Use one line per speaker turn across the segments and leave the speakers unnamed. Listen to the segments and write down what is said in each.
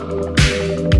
Overnight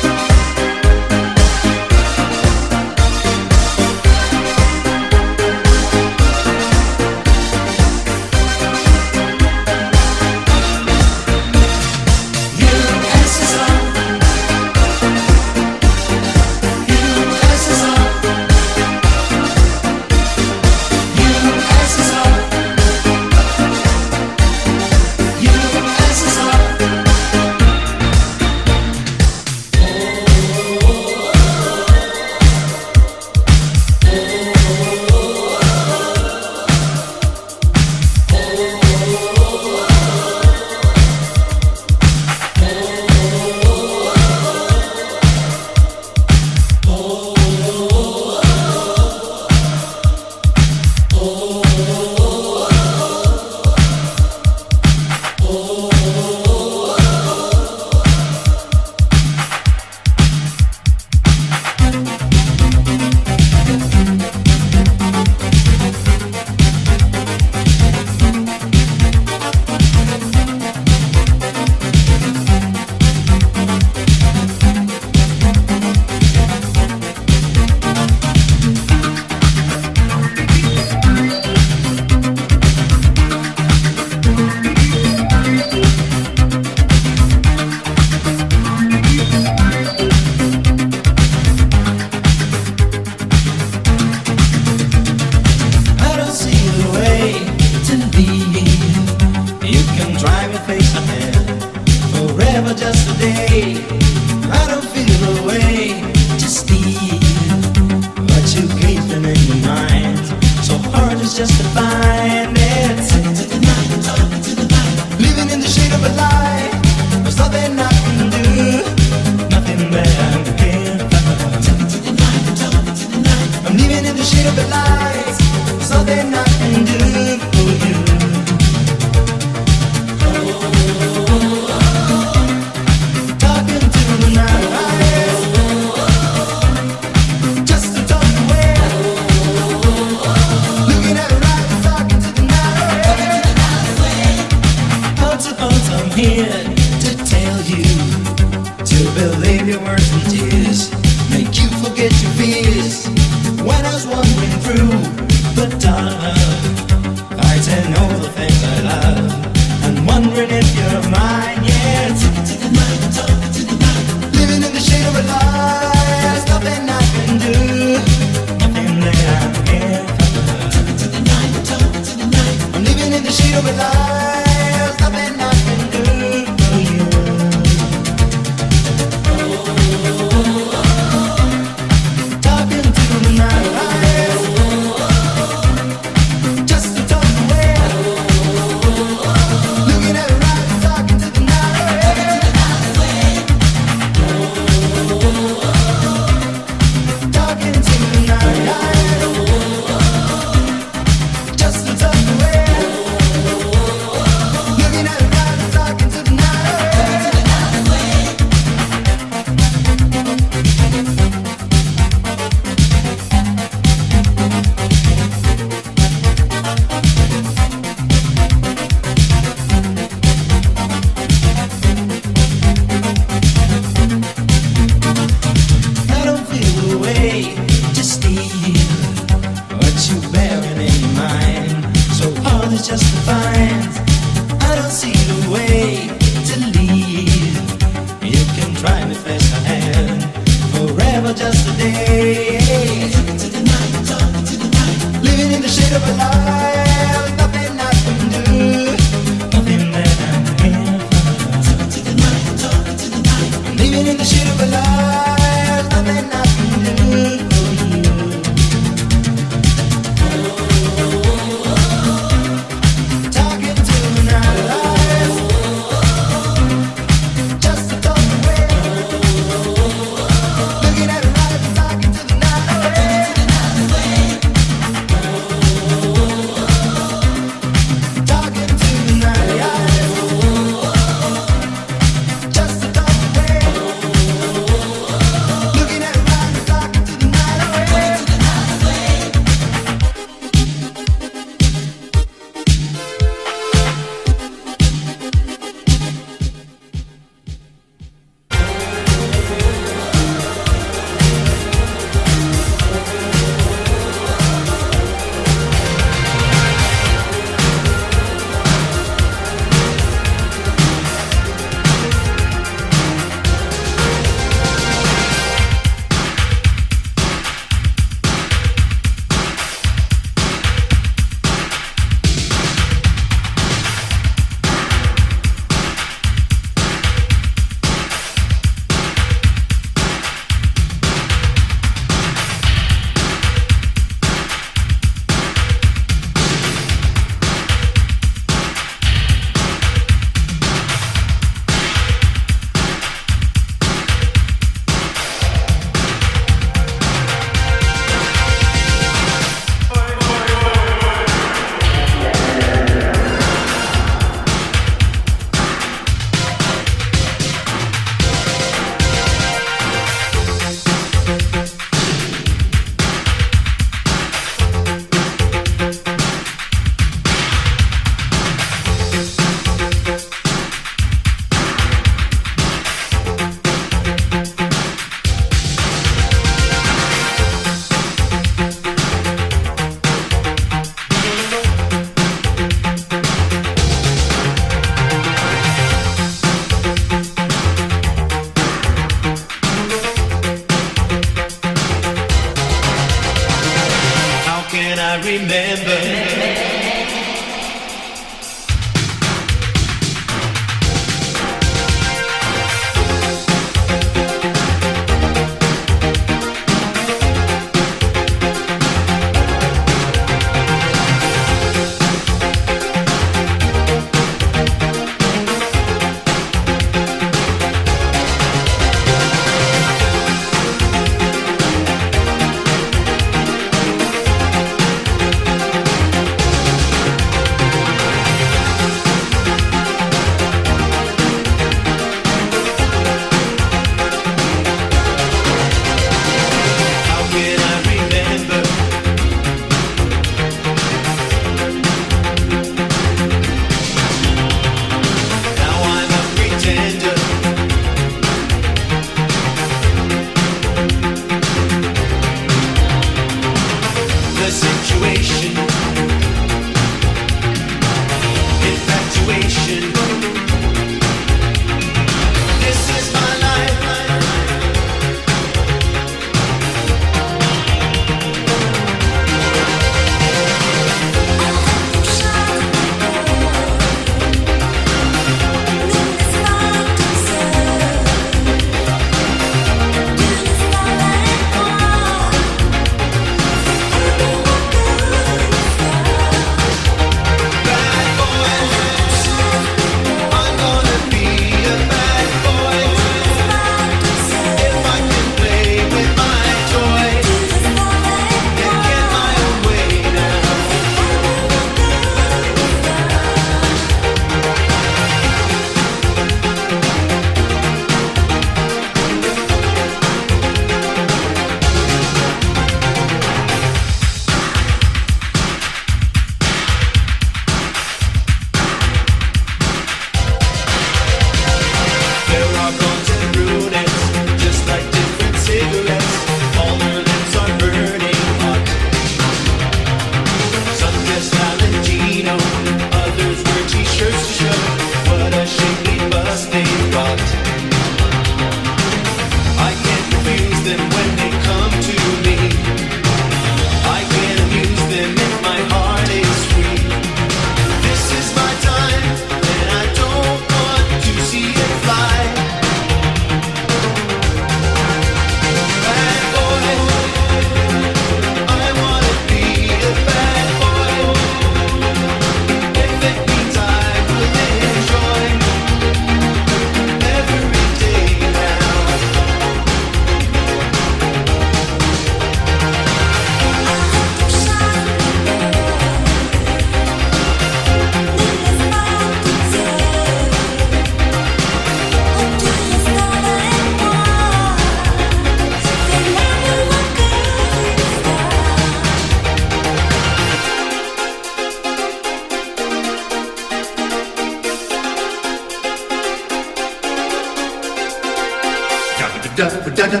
da da da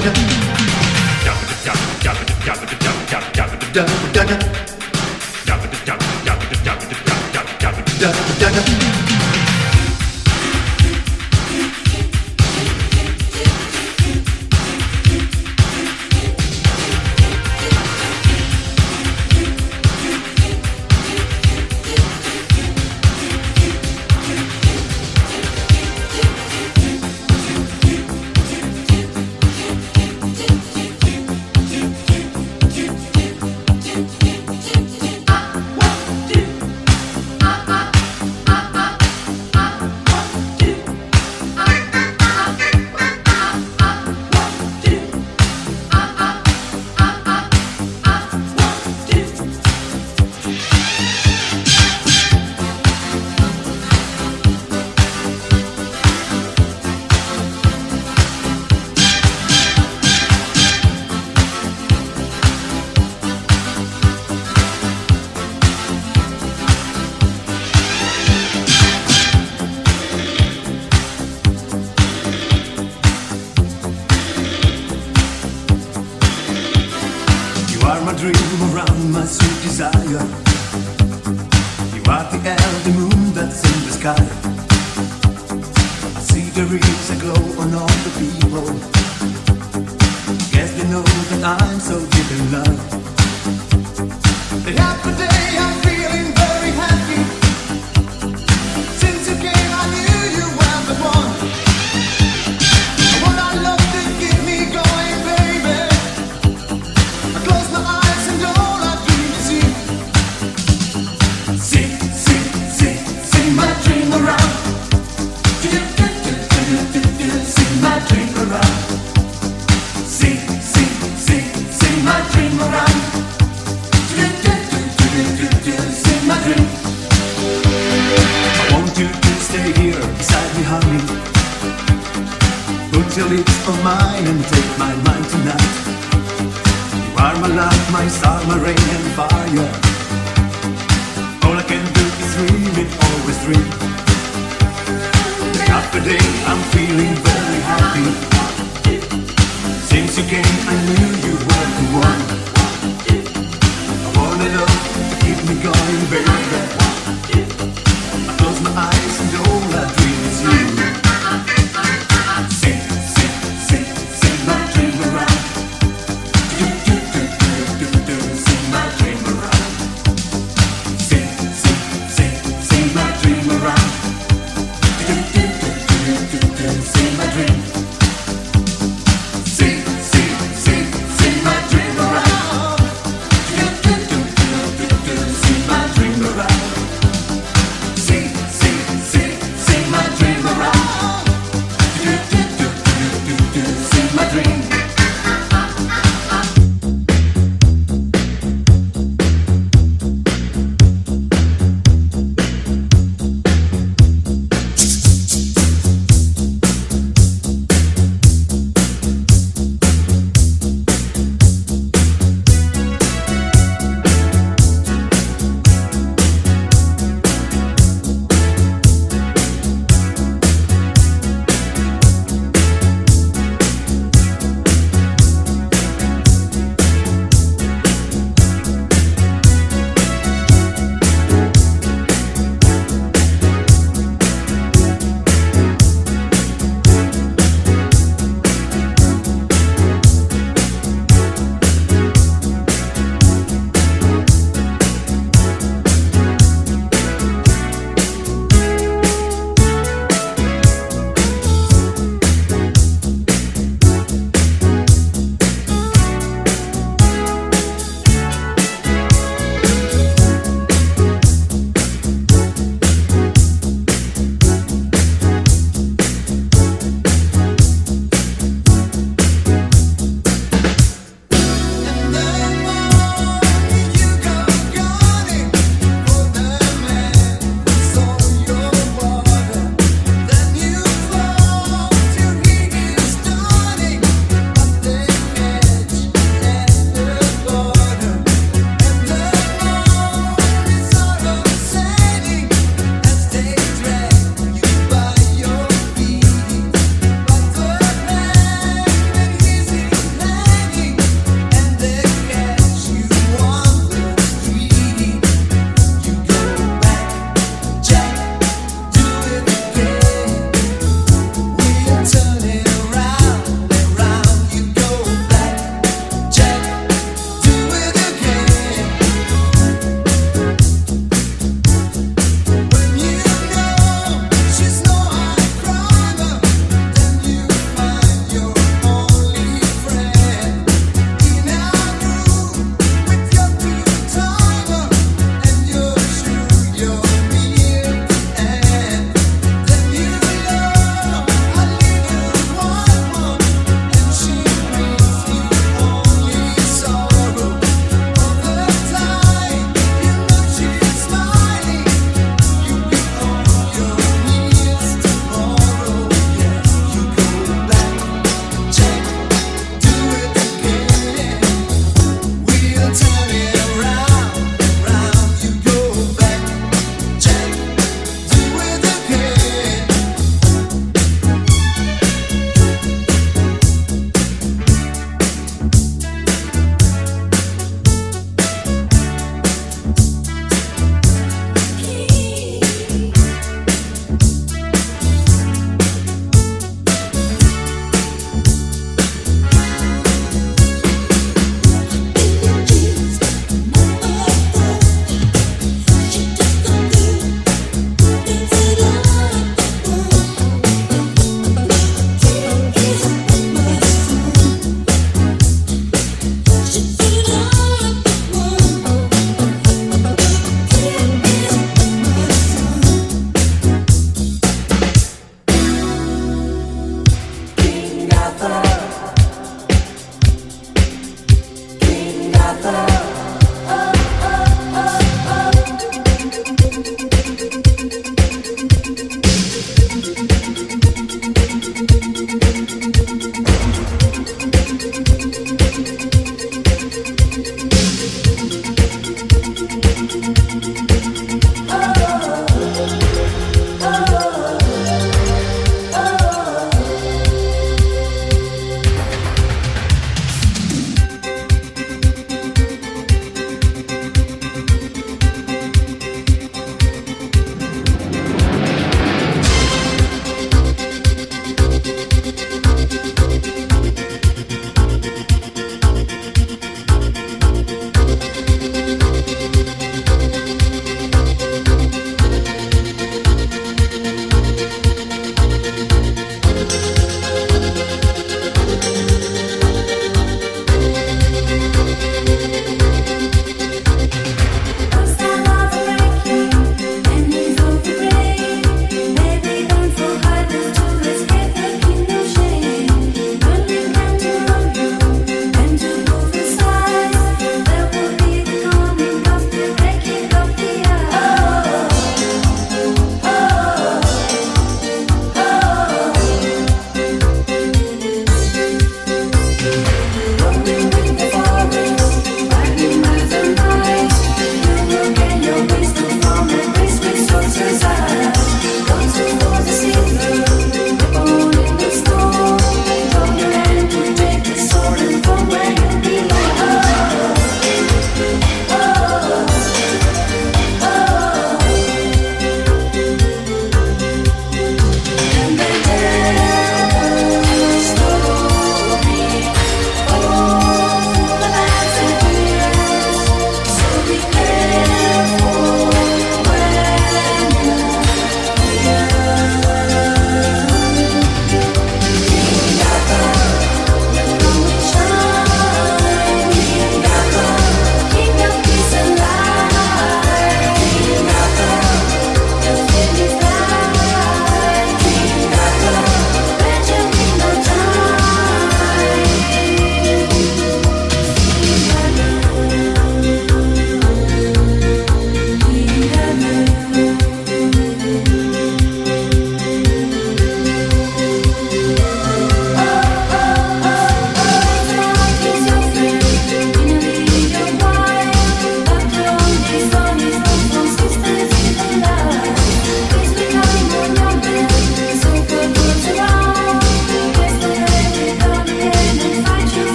da sky. I see the rays that glow on all the people. Guess they know that I'm so giving love. They have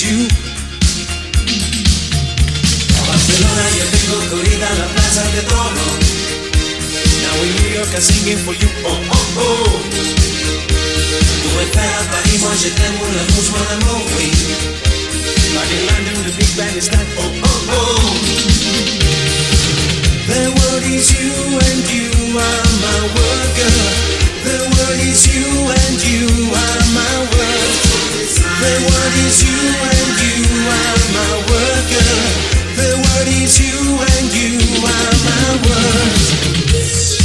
is you. Barcelona, yo tengo corrida la plaza de trono. Now in New York I'm singing for you. Oh oh oh. Tú estás a París, moi je t'aime, le rouge, mon amour, oui. But in London the big band is time. Oh oh oh. The word is you and you are my girl. The word is you and you are my word. The word is you and you are my worker.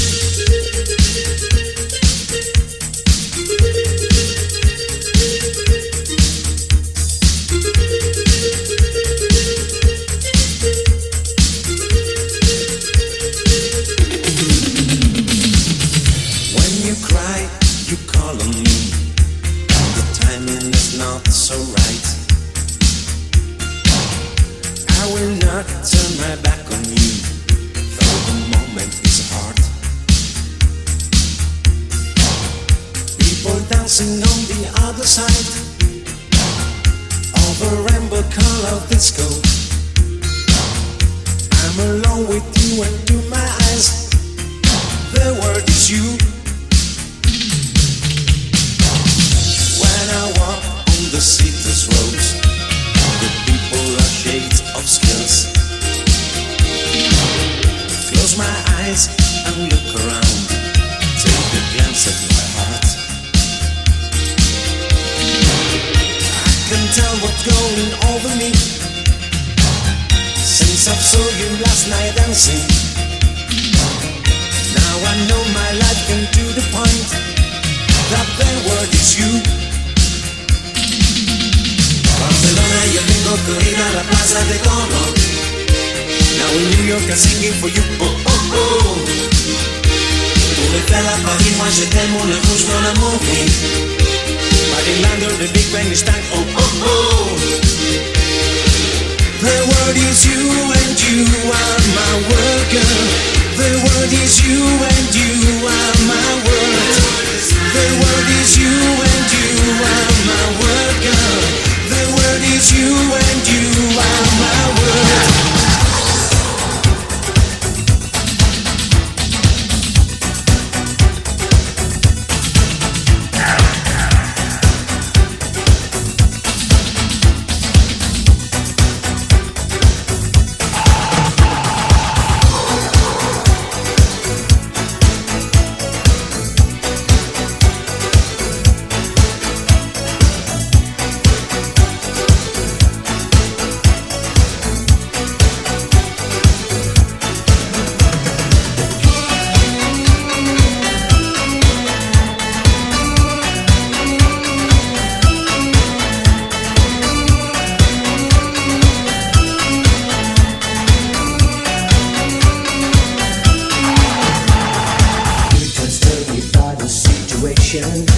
Close my eyes and look around. Take a glance at my heart. I can tell what's going over me. Since I saw you last night dancing. Now I know my life can do the point. That the word is you. Barcelona, yo tengo que ir a la plaza de Toro. York I'm singing for you. Oh oh oh. Pour le faire à Paris, moi je t'aime, le rouge mon oui. But in London the big band is time. Oh oh oh. The word is you and you are my word, girl. The word is you and you are my word. The word is you and you are my word, girl. The word is you and you are my word.
Situation.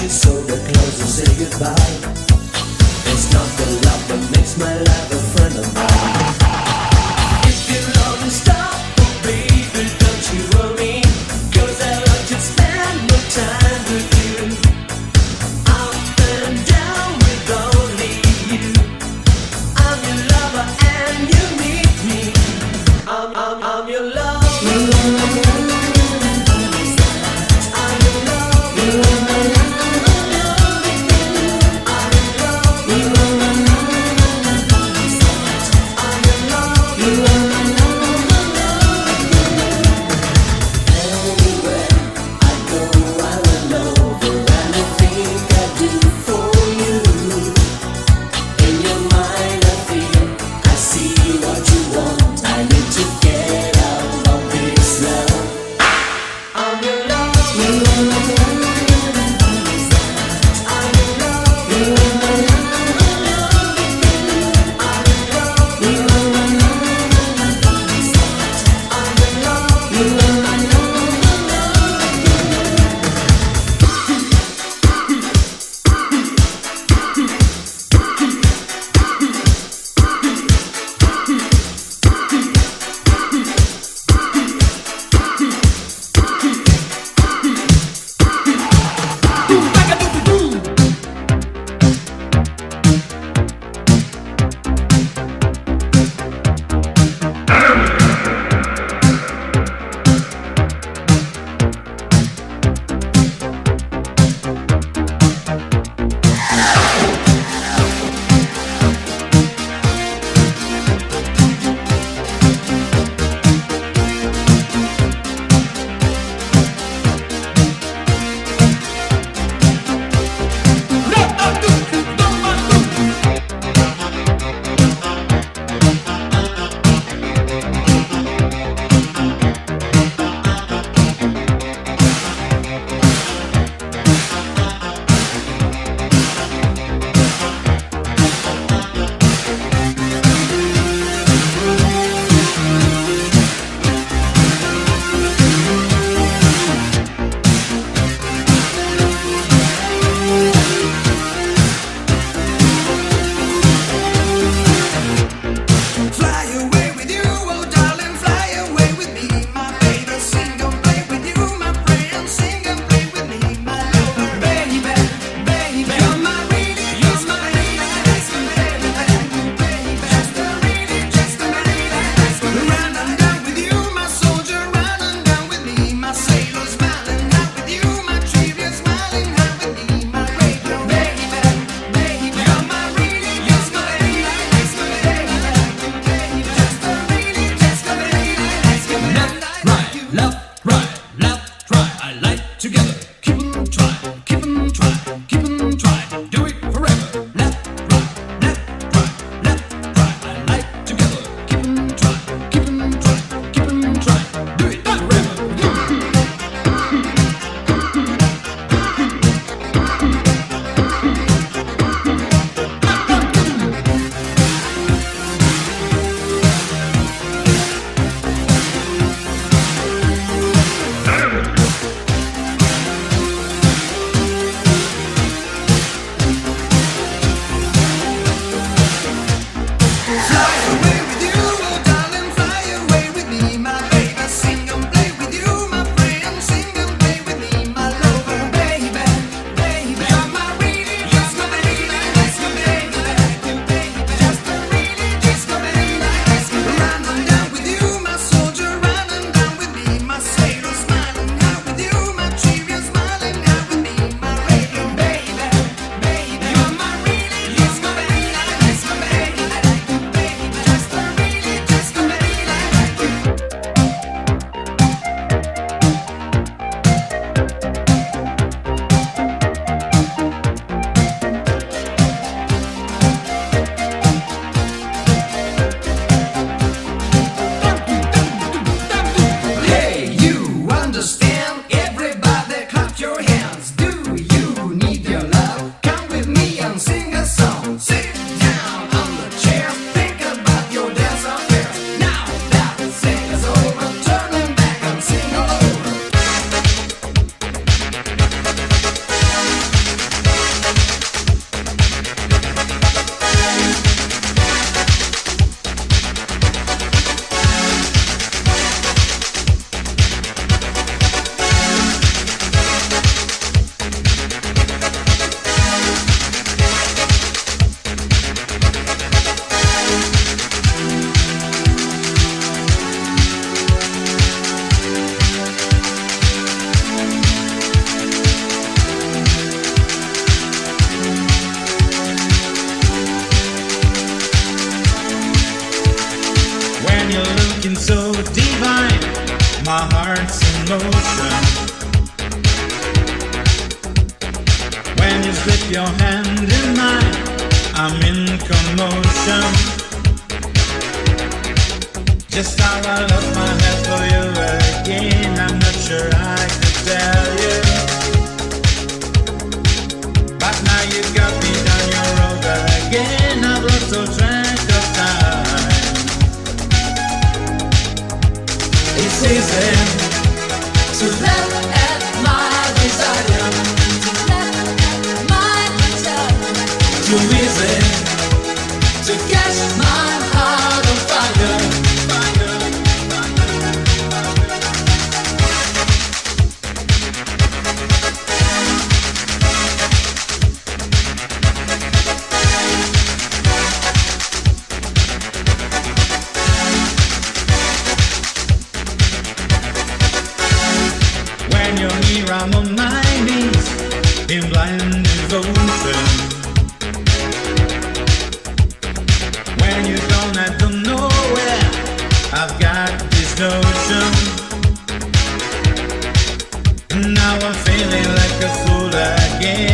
you so go close and say goodbye. It's not the love that makes my life.
I've got this notion. and Now I'm feeling like a fool again.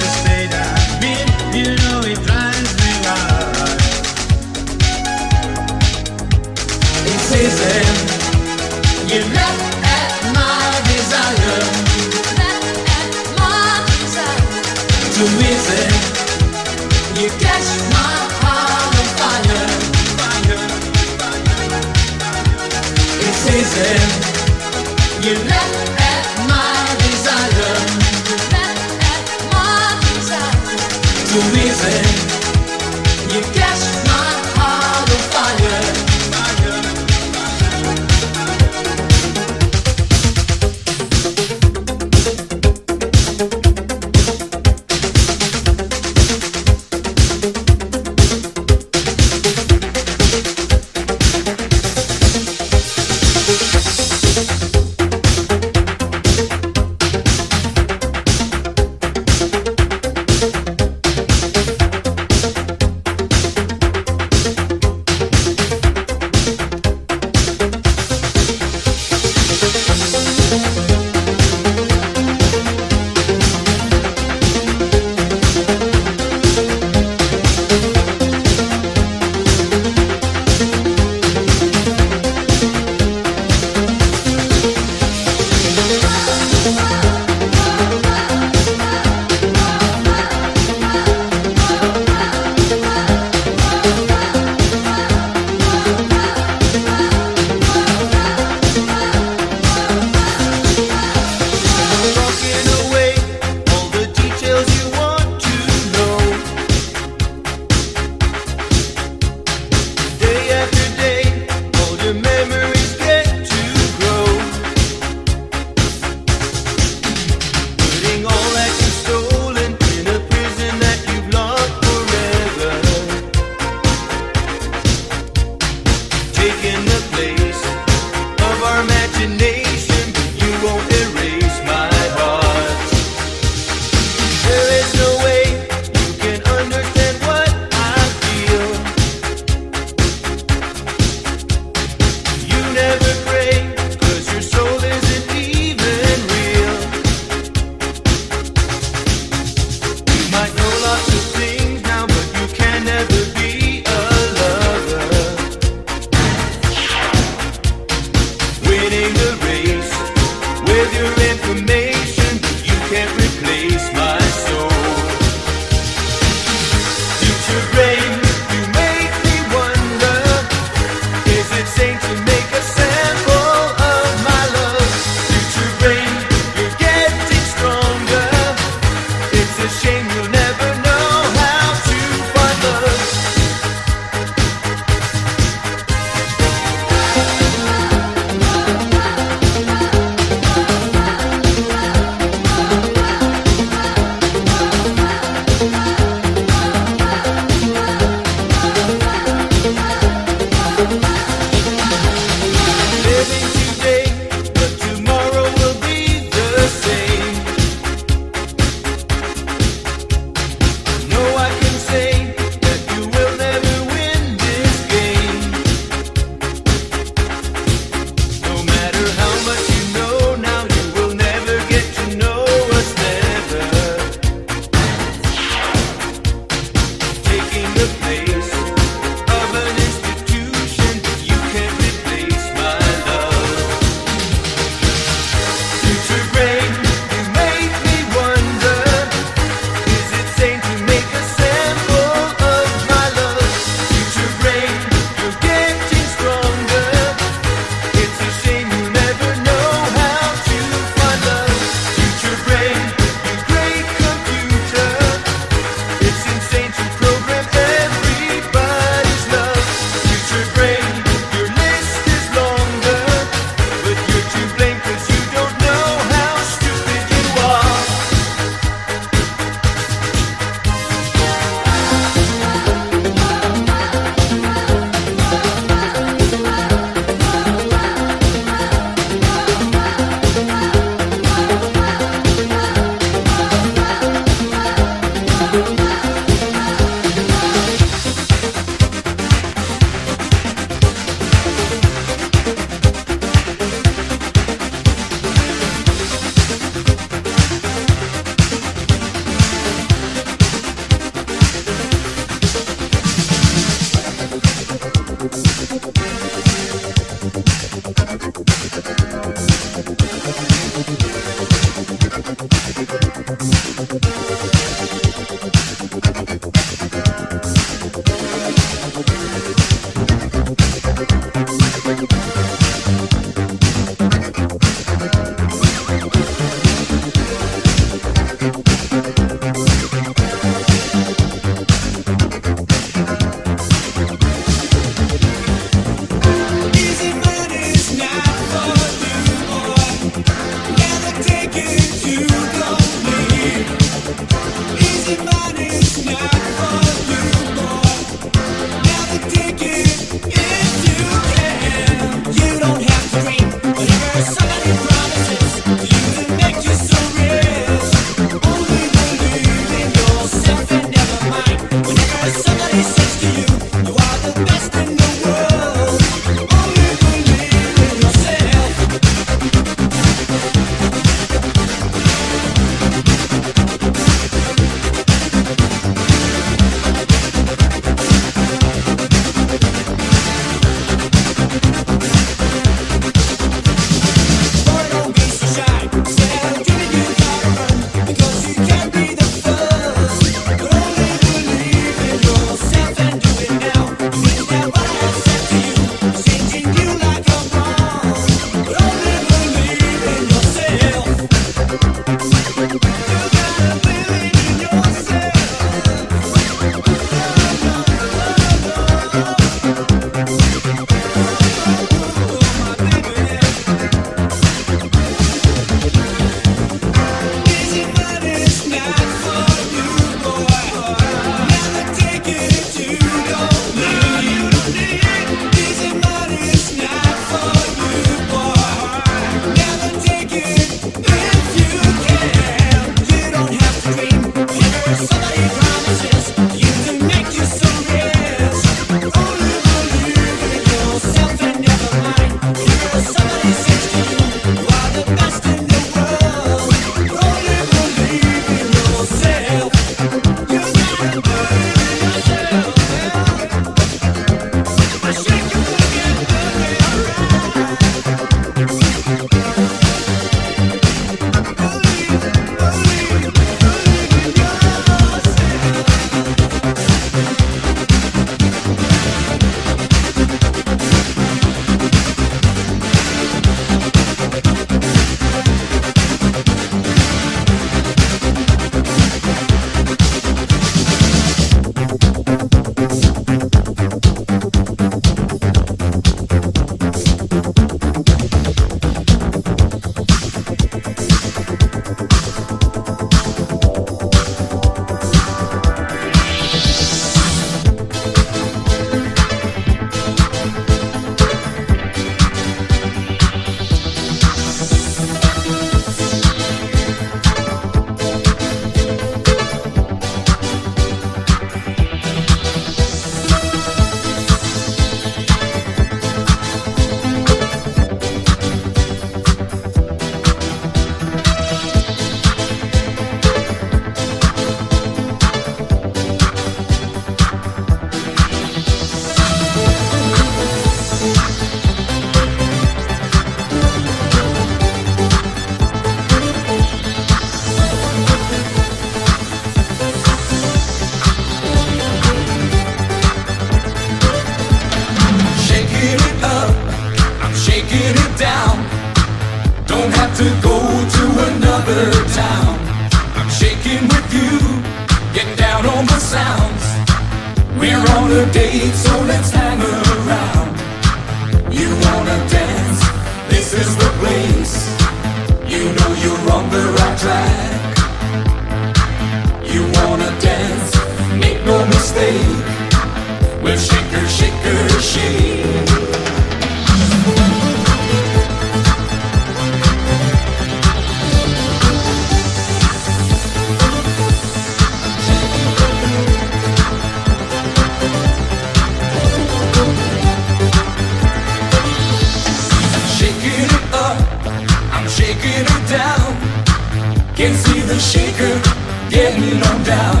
shaking, getting on down.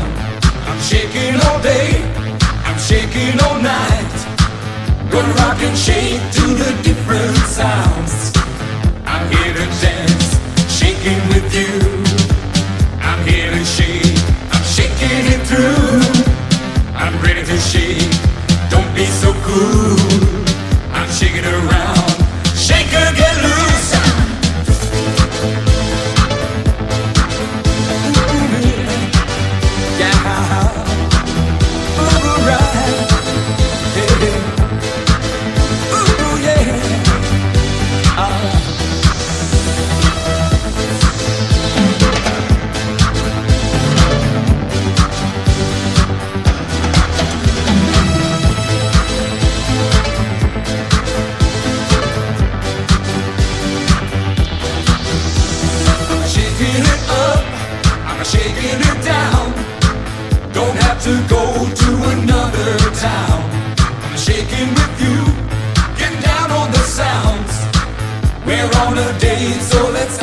I'm shaking all day, I'm shaking all night. Gonna rock and shake to the different sounds. I'm here to dance, shaking with you. I'm here to shake, I'm shaking it through. I'm ready to shake, don't
be so cool. I'm shaking around, shake get loose. To go to another town. I'm shaking with you, getting down on the sounds. We're on a date, so let's